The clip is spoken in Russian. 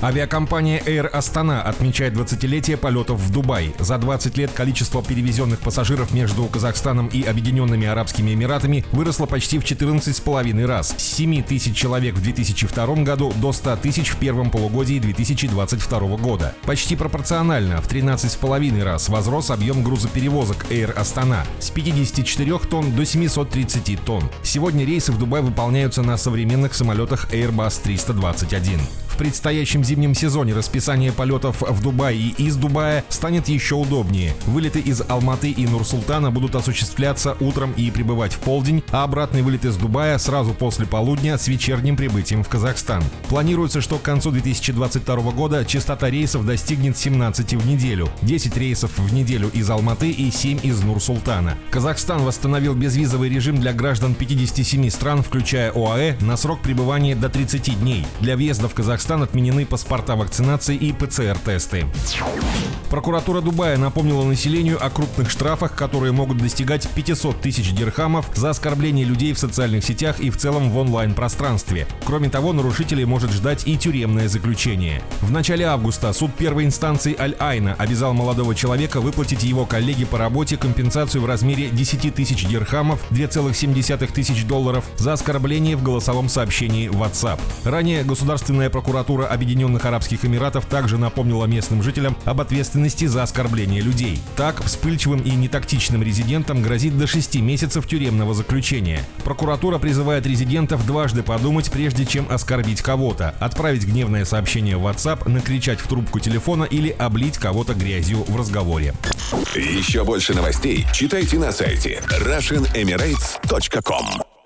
Авиакомпания Air Astana отмечает 20-летие полетов в Дубай. За 20 лет количество перевезенных пассажиров между Казахстаном и Объединенными Арабскими Эмиратами выросло почти в 14,5 раз. С 7 тысяч человек в 2002 году до 100 тысяч в первом полугодии 2022 года. Почти пропорционально в 13,5 раз возрос объем грузоперевозок Air Astana с 54 тонн до 730 тонн. Сегодня рейсы в Дубай выполняются на современных самолетах Airbus 321 предстоящем зимнем сезоне расписание полетов в Дубае и из Дубая станет еще удобнее. Вылеты из Алматы и Нур-Султана будут осуществляться утром и прибывать в полдень, а обратный вылет из Дубая сразу после полудня с вечерним прибытием в Казахстан. Планируется, что к концу 2022 года частота рейсов достигнет 17 в неделю, 10 рейсов в неделю из Алматы и 7 из Нур-Султана. Казахстан восстановил безвизовый режим для граждан 57 стран, включая ОАЭ, на срок пребывания до 30 дней. Для въезда в Казахстан Казахстан отменены паспорта вакцинации и ПЦР-тесты. Прокуратура Дубая напомнила населению о крупных штрафах, которые могут достигать 500 тысяч дирхамов за оскорбление людей в социальных сетях и в целом в онлайн-пространстве. Кроме того, нарушителей может ждать и тюремное заключение. В начале августа суд первой инстанции Аль-Айна обязал молодого человека выплатить его коллеге по работе компенсацию в размере 10 тысяч дирхамов, 2,7 тысяч долларов за оскорбление в голосовом сообщении WhatsApp. Ранее Государственная прокуратура Прокуратура Объединенных Арабских Эмиратов также напомнила местным жителям об ответственности за оскорбление людей. Так, вспыльчивым и нетактичным резидентам грозит до 6 месяцев тюремного заключения. Прокуратура призывает резидентов дважды подумать, прежде чем оскорбить кого-то, отправить гневное сообщение в WhatsApp, накричать в трубку телефона или облить кого-то грязью в разговоре. Еще больше новостей читайте на сайте RussianEmirates.com